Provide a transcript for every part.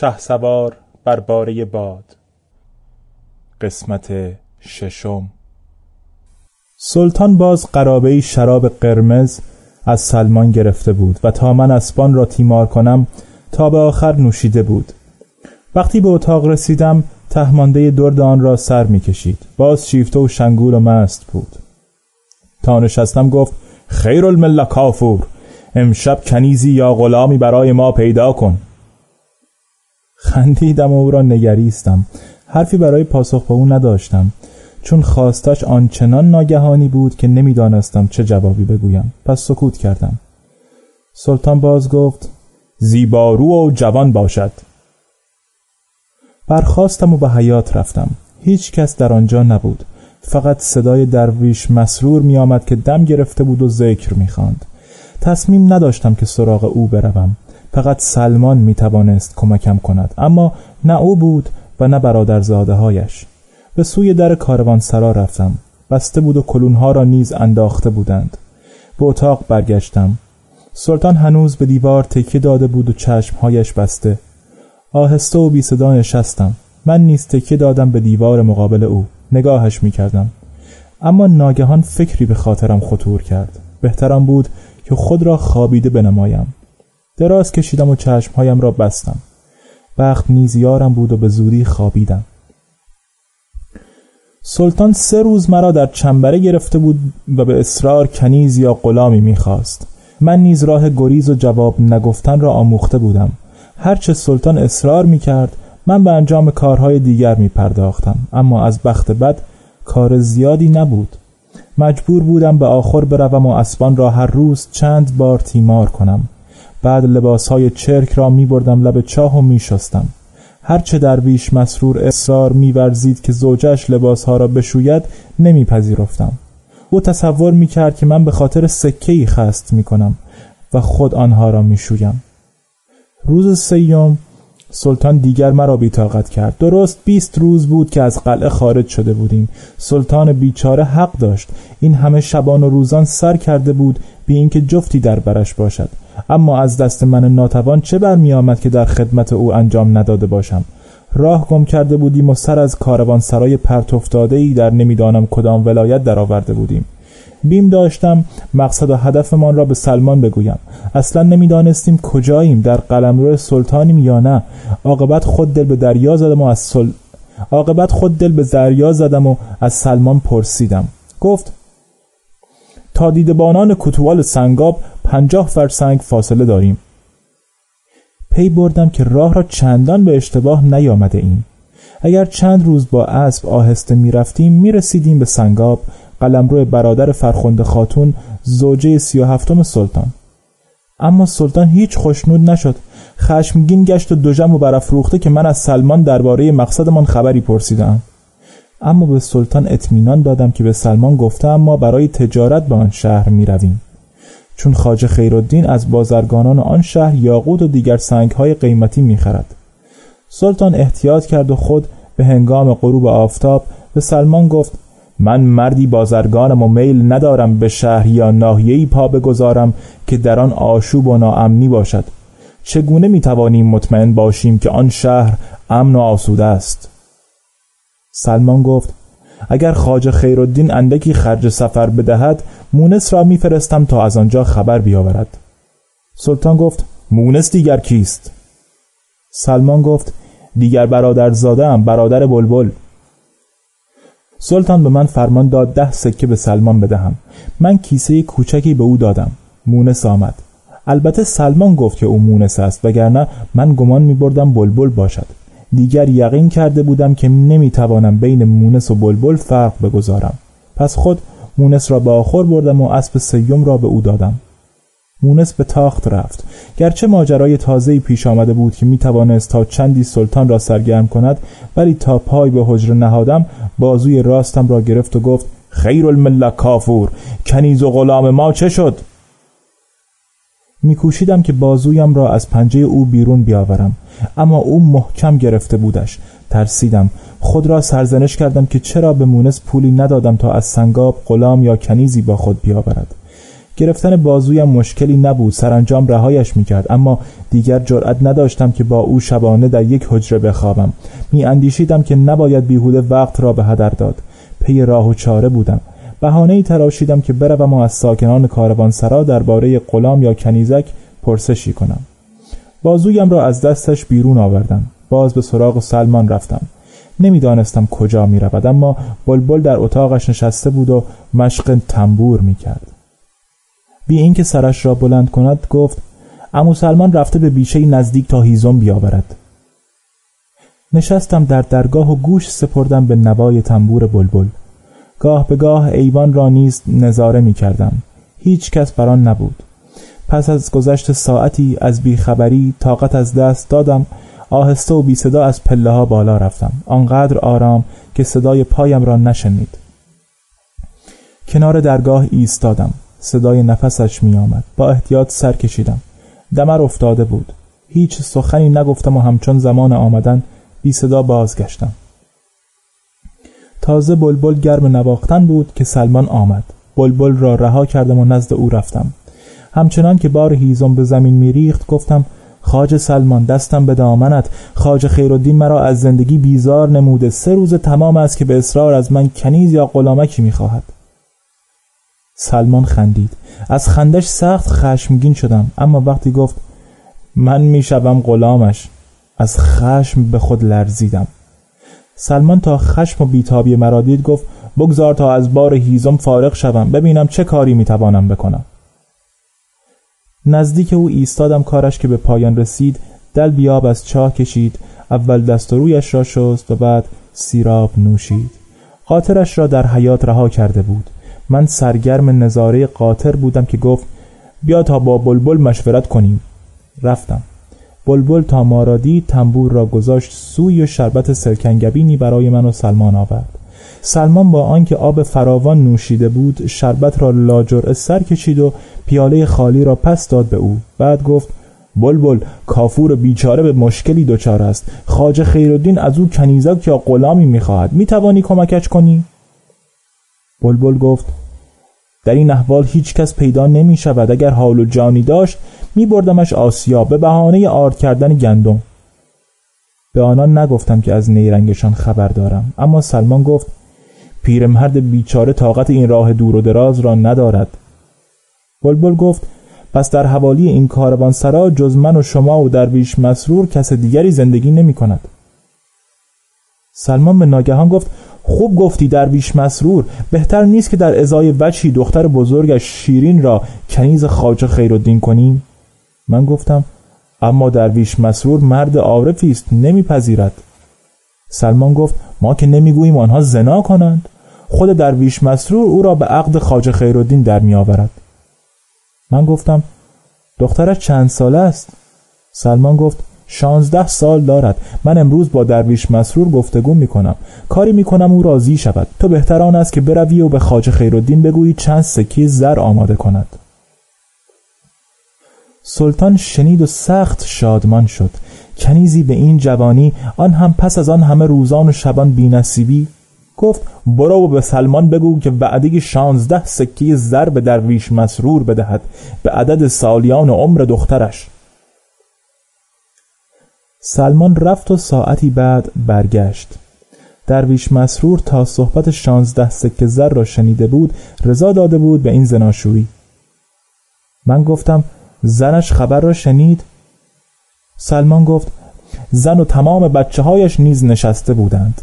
شه سوار بر باره باد. قسمت ششم. سلطان باز قرابه شراب قرمز از سلمان گرفته بود و تا من اسبان را تیمار کنم تا به آخر نوشیده بود. وقتی به اتاق رسیدم تهمانده درد آن را سر می‌کشید باز شیفته و شنگول و مست بود. تا نشستم گفت خیر المله کافور امشب کنیزی یا غلامی برای ما پیدا کن. خندیدم و او را نگریستم. حرفی برای پاسخ به او نداشتم. چون خواستش آنچنان ناگهانی بود که نمی‌دانستم چه جوابی بگویم. پس سکوت کردم. سلطان باز گفت زیبارو و جوان باشد. برخواستم و به حیات رفتم. هیچ کس در آنجا نبود. فقط صدای درویش مسرور می آمد که دم گرفته بود و ذکر می خاند. تصمیم نداشتم که سراغ او بروم. فقط سلمان می توانست کمکم کند اما نه او بود و نه برادرزاده هایش به سوی در کاروان سرا رفتم. بسته بود و کلونها را نیز انداخته بودند. به اتاق برگشتم. سلطان هنوز به دیوار تکیه داده بود و چشمهایش بسته. آهسته و بی صدا نشستم. من نیز تکیه دادم به دیوار مقابل او. نگاهش می کردم اما ناگهان فکری به خاطرم خطور کرد. بهترم بود که خود را خوابیده بنمایم. دراز کشیدم و چشمهایم را بستم. بخت نیز یارم بود و به زودی خوابیدم. سلطان سه روز مرا در چنبره گرفته بود و به اصرار کنیز یا غلامی می‌خواست. من نیز راه گریز و جواب نگفتن را آموخته بودم. هرچه سلطان اصرار می‌کرد من به انجام کارهای دیگر می پرداختم اما از بخت بد کار زیادی نبود. مجبور بودم به آخر بروم و اسبان را هر روز چند بار تیمار کنم. بعد لباسهای چرک را می بردم لب چاه و می شستم هرچه درویش مسرور اصرار میورزید که زوجش لباسها را بشوید نمیپذیرفتم. او تصور می‌کرد که من به خاطر سکه ای خست می‌کنم و خود آنها را می‌شویم. روز سیوم سلطان دیگر مرا بیتاقت کرد. درست بیست روز بود که از قلعه خارج شده بودیم. سلطان بیچاره حق داشت. این همه شبان و روزان سر کرده بود بی اینکه جفتی در برش باشد. اما از دست من ناتوان چه برمی آمد که در خدمت او انجام نداده باشم؟ راه گم کرده بودیم و سر از کاروان سرای پرت ای در نمی‌دانم کدام ولایت درآورده بودیم. بیم داشتم مقصد و هدفمان را به سلمان بگویم. اصلا نمی‌دانستیم کجاییم در قلمرو سلطانیم یا نه. عاقبت خود دل به دریا زدم و از سل... عاقبت خود دل به دریا زدم و از سلمان پرسیدم. گفت تا دیدبانان کتوال سنگاب پنجاه فرسنگ فاصله داریم. پی بردم که راه را چندان به اشتباه نیامده ایم. اگر چند روز با اسب آهسته می رفتیم می رسیدیم به سنگاب قلمرو برادر فرخنده خاتون زوجه سی و هفتم سلطان. اما سلطان هیچ خوشنود نشد. خشمگین گشت و دوژم و برافروخته که من از سلمان درباره مقصدمان خبری پرسیدم. اما به سلطان اطمینان دادم که به سلمان گفته ما برای تجارت به آن شهر می رویم. چون خاج خیرالدین از بازرگانان آن شهر یاقوت و دیگر سنگهای قیمتی می خرد. سلطان احتیاط کرد و خود به هنگام غروب آفتاب به سلمان گفت من مردی بازرگانم و میل ندارم به شهر یا ناحیه‌ای پا بگذارم که در آن آشوب و ناامنی باشد چگونه می توانیم مطمئن باشیم که آن شهر امن و آسوده است سلمان گفت اگر خاج خیرالدین اندکی خرج سفر بدهد مونس را میفرستم تا از آنجا خبر بیاورد. سلطان گفت مونس دیگر کیست؟ سلمان گفت دیگر برادر زاده برادر بلبل. سلطان به من فرمان داد ده سکه به سلمان بدهم. من کیسه کوچکی به او دادم. مونس آمد. البته سلمان گفت که او مونس است وگرنه من گمان می بردم بلبل باشد. دیگر یقین کرده بودم که نمی‌توانم بین مونس و بلبل فرق بگذارم. پس خود مونس را به آخر بردم و اسب سیوم را به او دادم. مونس به تاخت رفت. گرچه ماجرای تازه‌ای پیش آمده بود که می توانست تا چندی سلطان را سرگرم کند ولی تا پای به حجره نهادم بازوی راستم را گرفت و گفت خیر المله کافور کنیز و غلام ما چه شد؟ میکوشیدم که بازویم را از پنجه او بیرون بیاورم. اما او محکم گرفته بودش. ترسیدم. خود را سرزنش کردم که چرا به مونس پولی ندادم تا از سنگاب غلام یا کنیزی با خود بیاورد. گرفتن بازویم مشکلی نبود. سرانجام رهایش می‌کرد. اما دیگر جرأت نداشتم که با او شبانه در یک حجره بخوابم. می اندیشیدم که نباید بیهوده وقت را به هدر داد. پی راه و چاره بودم. بهانه ای تراشیدم که بروم و از ساکنان کاروانسرا درباره غلام یا کنیزک پرسشی کنم. بازویم را از دستش بیرون آوردم. باز به سراغ سلمان رفتم. نمی‌دانستم کجا می رود اما بلبل در اتاقش نشسته بود و مشق تنبور می کرد بی اینکه سرش را بلند کند گفت امو سلمان رفته به بیشه نزدیک تا هیزم بیاورد. نشستم در درگاه و گوش سپردم به نوای تنبور بلبل. گاه به گاه ایوان را نیز نظاره می کردم هیچ کس بران نبود. پس از گذشت ساعتی از بیخبری طاقت از دست دادم. آهسته و بی صدا از پله ها بالا رفتم. آنقدر آرام که صدای پایم را نشنید. کنار درگاه ایستادم. صدای نفسش می آمد با احتیاط سر کشیدم. دمر افتاده بود. هیچ سخنی نگفتم و همچون زمان آمدن بی صدا بازگشتم. تازه بلبل گرم نواختن بود که سلمان آمد. بلبل را رها کردم و نزد او رفتم. همچنان که بار هیزم به زمین میریخت گفتم خاج سلمان دستم به دامنت. خاج خیرالدین مرا از زندگی بیزار نموده. سه روز تمام است که به اصرار از من کنیز یا غلامکی می‌خواهد سلمان خندید. از خندش سخت خشمگین شدم. اما وقتی گفت من می‌شوم غلامش. از خشم به خود لرزیدم. سلمان تا خشم و بیتابی مرا دید گفت بگذار تا از بار هیزم فارغ شوم ببینم چه کاری می‌توانم بکنم. نزدیک او ایستادم کارش که به پایان رسید دل بیاب از چاه کشید اول دست و رویش را شست و بعد سیراب نوشید. قاطرش را در حیات رها کرده بود. من سرگرم نظاره قاطر بودم که گفت بیا تا با بلبل مشورت کنیم. رفتم. بلبل تا ما را دید تنبور را گذاشت سوی و شربت سرکنگبینی برای من و سلمان آورد. سلمان با آنکه آب فراوان نوشیده بود شربت را لاجرعه سر کشید و پیاله خالی را پس داد به او. بعد گفت بلبل کافور بیچاره به مشکلی دچار است. خاجه خیرالدین از او کنیزک یا غلامی می‌خواهد. می‌توانی کمکش کنی؟ بلبل گفت در این احوال هیچ کس پیدا نمی شود اگر حال و جانی داشت می بردمش آسیا به بهانه آرد کردن گندم. به آنان نگفتم که از نیرنگشان خبر دارم. اما سلمان گفت پیرمرد بیچاره طاقت این راه دور و دراز را ندارد. بلبل گفت پس در حوالی این کاروان سرا جز من و شما و درویش مسرور کس دیگری زندگی نمی کند. سلمان به ناگهان گفت خوب گفتی درویش مسرور. بهتر نیست که در ازای وچی دختر بزرگش شیرین را کنیز خاجه خیرالدین کنیم؟ من گفتم اما درویش مسرور مرد عارفی است نمیپذیرد. سلمان گفت ما که نمی‌گوییم آنها زنا کنند. خود درویش مسرور او را به عقد خاجه خیرالدین در میآورد من گفتم دخترش چند ساله است؟ سلمان گفت شانزده سال دارد. من امروز با درویش مسرور گفتگو می کنم. کاری می کنم او راضی شود. تو بهتر آن است که بروی و به خاج خیرالدین بگویی چند سکه زر آماده کند. سلطان شنید و سخت شادمان شد. کنیزی به این جوانی آن هم پس از آن همه روزان و شبان بینصیبی گفت برو به سلمان بگو که وعده شانزده سکه زر به درویش مسرور بدهد به عدد سالیان عمر دخترش. سلمان رفت و ساعتی بعد برگشت. درویش مسرور تا صحبت شانزده سکه زر را شنیده بود رضا داده بود به این زناشویی. من گفتم زنش خبر را شنید. سلمان گفت زن و تمام بچه هایش نیز نشسته بودند.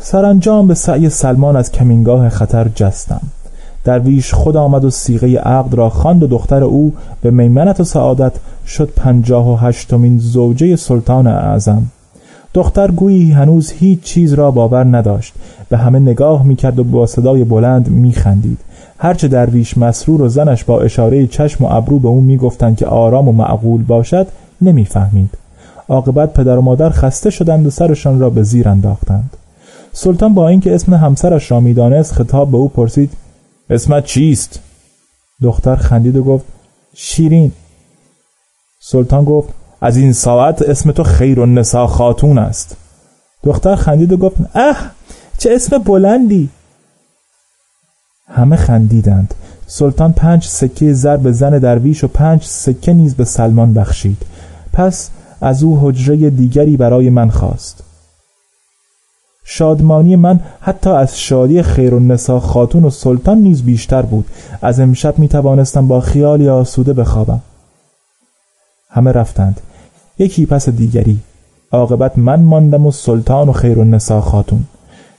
سرانجام به سعی سلمان از کمینگاه خطر جستم. درویش خود آمد و سیغه عقد را خواند و دختر او به میمنت و سعادت شد پنجاه و هشتمین زوجه سلطان اعظم. دختر گویی هنوز هیچ چیز را باور نداشت. به همه نگاه می‌کرد و با صدای بلند میخندید. هرچه درویش مسرور و زنش با اشاره چشم و ابرو به او می‌گفتند که آرام و معقول باشد نمی‌فهمید. عاقبت پدر و مادر خسته شدند و سرشان را به زیر انداختند. سلطان با اینکه اسم همسرش را می‌دانست خطاب به او پرسید اسمت چیست؟ دختر خندید و گفت شیرین. سلطان گفت از این ساعت اسم تو خیر و نسا خاتون است. دختر خندید و گفت اه چه اسم بلندی. همه خندیدند. سلطان پنج سکه زر به زن درویش و پنج سکه نیز به سلمان بخشید. پس از او حجره دیگری برای من خواست. شادمانی من حتی از شادی خیر و نسا خاتون و سلطان نیز بیشتر بود. از امشب می توانستم با خیالی آسوده بخوابم. همه رفتند. یکی پس دیگری. عاقبت من ماندم و سلطان و خیر و نسا خاتون.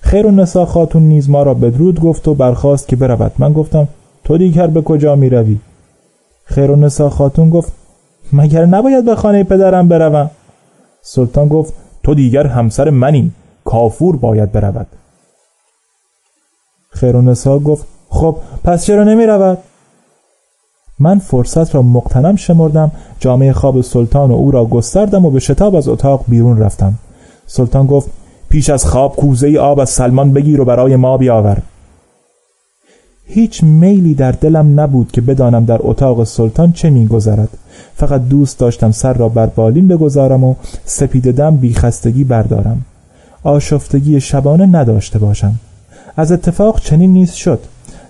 خیر و نسا خاتون نیز ما را بدرود گفت و برخواست که برود من گفتم تو دیگر به کجا می روی؟ خیر و نسا خاتون گفت مگر نباید به خانه پدرم بروم سلطان گفت تو دیگر همسر منی کافور باید برود خیر و نسا گفت خب پس چرا نمی رود؟ من فرصت را مقتنم شمردم جامعه خواب سلطان و او را گستردم و به شتاب از اتاق بیرون رفتم سلطان گفت پیش از خواب کوزه آب از سلمان بگیر و برای ما بیاور. هیچ میلی در دلم نبود که بدانم در اتاق سلطان چه میگذرد. فقط دوست داشتم سر را بر بالین بگذارم و سپید دم بیخستگی بردارم. آشفتگی شبانه نداشته باشم. از اتفاق چنین نیز شد.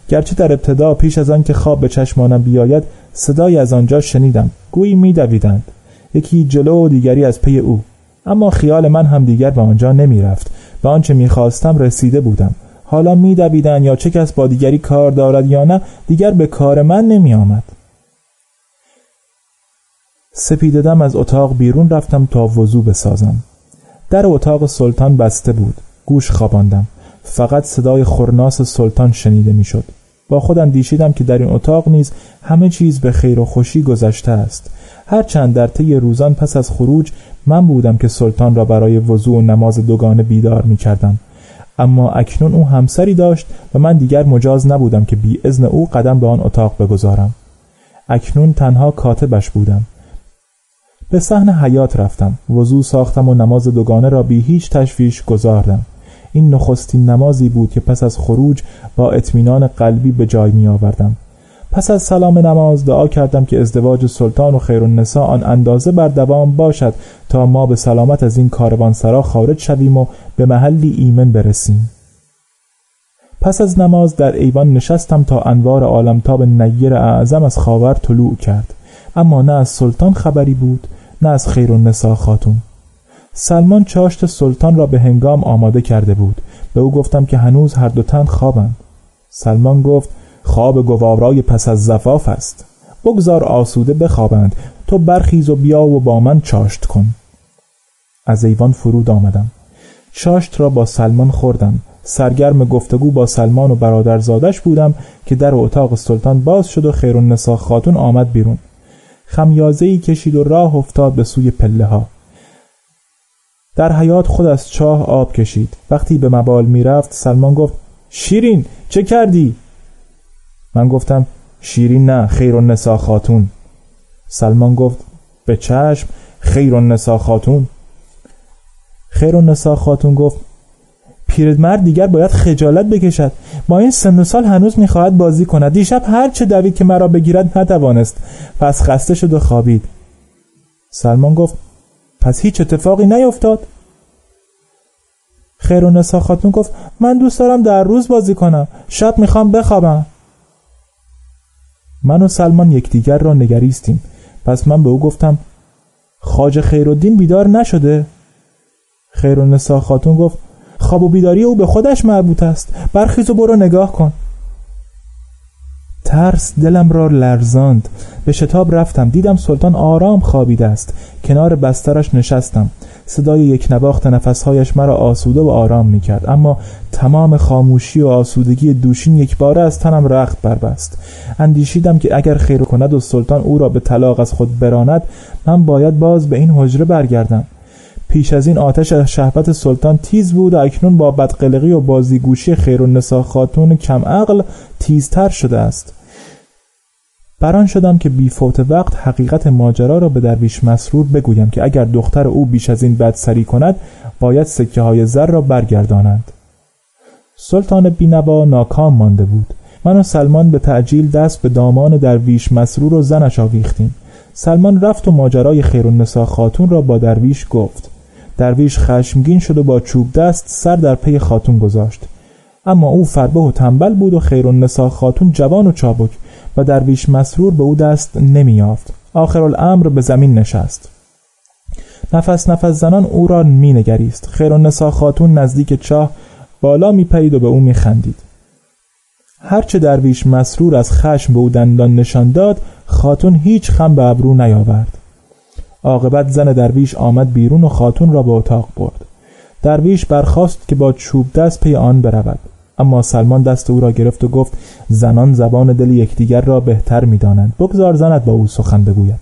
گرچه در ابتدا پیش از آن که خواب به چشمانم بیاید صدای از آنجا شنیدم. گویی میدویدند. یکی جلو و دیگری از پی او. اما خیال من هم دیگر به آنجا نمی رفت به آنچه می‌خواستم رسیده بودم. حالا میدویدند یا چه کس با دیگری کار دارد یا نه دیگر به کار من نمی آمد سپیددم از اتاق بیرون رفتم تا وضو بسازم. در اتاق سلطان بسته بود. گوش خواباندم. فقط صدای خورناس سلطان شنیده می‌شد. با خود اندیشیدم که در این اتاق نیز همه چیز به خیر و خوشی گذشته است. هرچند در طی روزان پس از خروج من بودم که سلطان را برای وضوع و نماز دوگانه بیدار می کردم. اما اکنون او همسری داشت و من دیگر مجاز نبودم که بی ازن او قدم به آن اتاق بگذارم. اکنون تنها کاتبش بودم. به صحن حیات رفتم. وضوع ساختم و نماز دوگانه را بی هیچ تشویش گذاردم. این نخستین نمازی بود که پس از خروج با اطمینان قلبی به جای می آوردم پس از سلام نماز دعا کردم که ازدواج سلطان و خیر النساء آن اندازه بر دوام باشد تا ما به سلامت از این کاروانسرا خارج شویم و به محلی ایمن برسیم. پس از نماز در ایوان نشستم تا انوار عالمتاب نیر اعظم از خاور طلوع کرد. اما نه از سلطان خبری بود نه از خیر النساء خاتون. سلمان چاشت سلطان را به هنگام آماده کرده بود. به او گفتم که هنوز هر دو تن خوابند. سلمان گفت خواب گوارای پس از زفاف است. بگذار آسوده بخوابند. تو برخیز و بیا و با من چاشت کن. از ایوان فرود آمدم. چاشت را با سلمان خوردم. سرگرم گفتگو با سلمان و برادرزادش بودم که در اتاق سلطان باز شد و خیرالنسا خاتون آمد بیرون. خمیازه کشید و راه افتاد به سوی پله ها. در حیات خود از چاه آب کشید. وقتی به مبال می‌رفت سلمان گفت شیرین چه کردی؟ من گفتم شیرین نه خیر النسا خاتون. سلمان گفت به چشم خیر النسا خاتون. خیر النسا خاتون گفت پیرمرد دیگر باید خجالت بکشد. با این سن و سال هنوز می‌خواهد بازی کند. دیشب هر چه دوید که مرا بگیرد نتوانست. پس خسته شد و خوابید. سلمان گفت پس هیچ اتفاقی نیفتاد. خیر و خاتون گفت من دوست دارم در روز بازی کنم. شب می‌خوام بخوابم. من و سلمان یکدیگر را نگریستیم. پس من به او گفتم خاج خیرالدین بیدار نشده؟ خیر و خاتون گفت خواب و بیداری او به خودش مربوط است. برخیز و برو نگاه کن. ترس دلم را لرزاند. به شتاب رفتم. دیدم سلطان آرام خوابیده است. کنار بسترش نشستم. صدای یک نواخت نفسهایش مرا آسوده و آرام می کرد اما تمام خاموشی و آسودگی دوشین یک باره از تنم رخت بربست. اندیشیدم که اگر خیر کند و سلطان او را به طلاق از خود براند من باید باز به این حجره برگردم. پیش از این آتش شهبت سلطان تیز بود و اکنون با بدقلقی و بازیگوشی خیر و خاتون کم عقل تیزتر شده است. بران شدم که بی فوت وقت حقیقت ماجرا را به درویش مسرور بگویم که اگر دختر او بیش از این بد سری کند باید سکه های زر را برگردانند. سلطان بینوا ناکام مانده بود. من و سلمان به تعجیل دست به دامان درویش مسرور و زنش آویختیم. سلمان رفت و ماجرای خیرالنسا خاتون را با درویش گفت. درویش خشمگین شد و با چوب دست سر در پی خاتون گذاشت. اما او فربه و تنبل بود و خیر النسا خاتون جوان و چابک. و درویش مسرور به او دست نمیافت آخر الامر به زمین نشست. نفس نفس زنان او را می نگریست خیر النسا خاتون نزدیک چاه بالا می پرید و به او می خندید هرچه درویش مسرور از خشم به او دندان نشان داد خاتون هیچ خم به ابرو نیاورد. عاقبت زن درویش آمد بیرون و خاتون را به اتاق برد. درویش برخواست که با چوب دست پی آن برود. اما سلمان دست او را گرفت و گفت زنان زبان دل یکدیگر را بهتر می‌دانند. بگذار زنت با او سخن بگوید.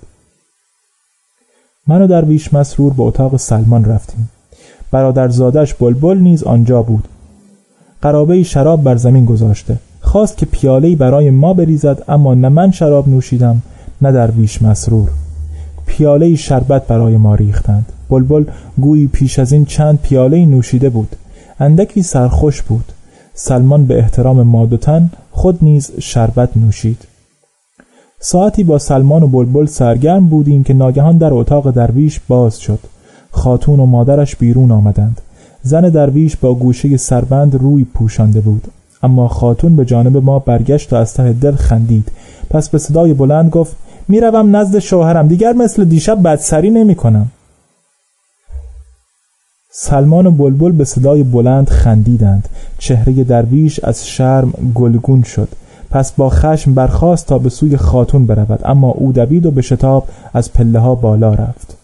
من و درویش مسرور به اتاق سلمان رفتیم. برادر زادش بلبل نیز آنجا بود. قرابه شراب بر زمین گذاشته. خواست که پیاله‌ای برای ما بریزد اما نه من شراب نوشیدم نه درویش مسرور. پیاله شربت برای ما ریختند. بلبل گویی پیش از این چند پیاله نوشیده بود. اندکی سرخوش بود. سلمان به احترام مادوتن خود نیز شربت نوشید. ساعتی با سلمان و بلبل سرگرم بودیم که ناگهان در اتاق درویش باز شد. خاتون و مادرش بیرون آمدند. زن درویش با گوشه سربند روی پوشانده بود. اما خاتون به جانب ما برگشت و از ته دل خندید. پس به صدای بلند گفت می‌روم نزد شوهرم دیگر مثل دیشب بدسری نمی کنم سلمان و بلبل به صدای بلند خندیدند. چهره درویش از شرم گلگون شد. پس با خشم برخاست تا به سوی خاتون برود. اما او دوید و به شتاب از پله ها بالا رفت.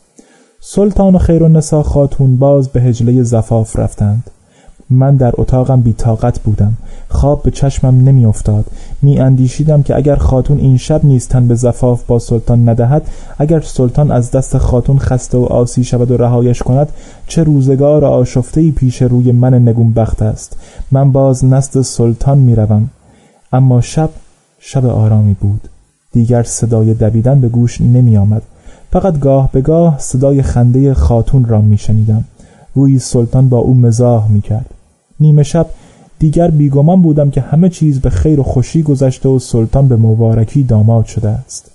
سلطان و خیر نسا خاتون باز به هجله زفاف رفتند. من در اتاقم بی طاقت بودم. خواب به چشمم نمی افتاد می اندیشیدم که اگر خاتون این شب نیستن به زفاف با سلطان ندهد اگر سلطان از دست خاتون خسته و آسی شود و رهایش کند چه روزگار آشفته پیش روی من نگون بخت است. من باز نست سلطان می روم. اما شب شب آرامی بود. دیگر صدای دویدن به گوش نمی آمد فقط گاه به گاه صدای خنده خاتون را می شنیدم گویی سلطان با او مزاح می کرد نیمه شب دیگر بیگمان بودم که همه چیز به خیر و خوشی گذشته و سلطان به مبارکی داماد شده است.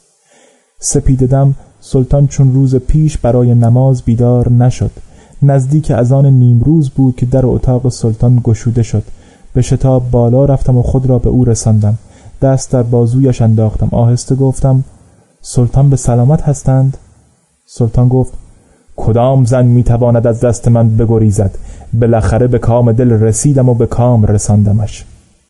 سپیددم سلطان چون روز پیش برای نماز بیدار نشد. نزدیک از آن نیمروز بود که در اتاق سلطان گشوده شد. به شتاب بالا رفتم و خود را به او رساندم. دست در بازویش انداختم. آهسته گفتم سلطان به سلامت هستند؟ سلطان گفت کدام زن می‌تواند از دست من بگریزد؟ بالاخره به کام دل رسیدم و به کام رساندمش.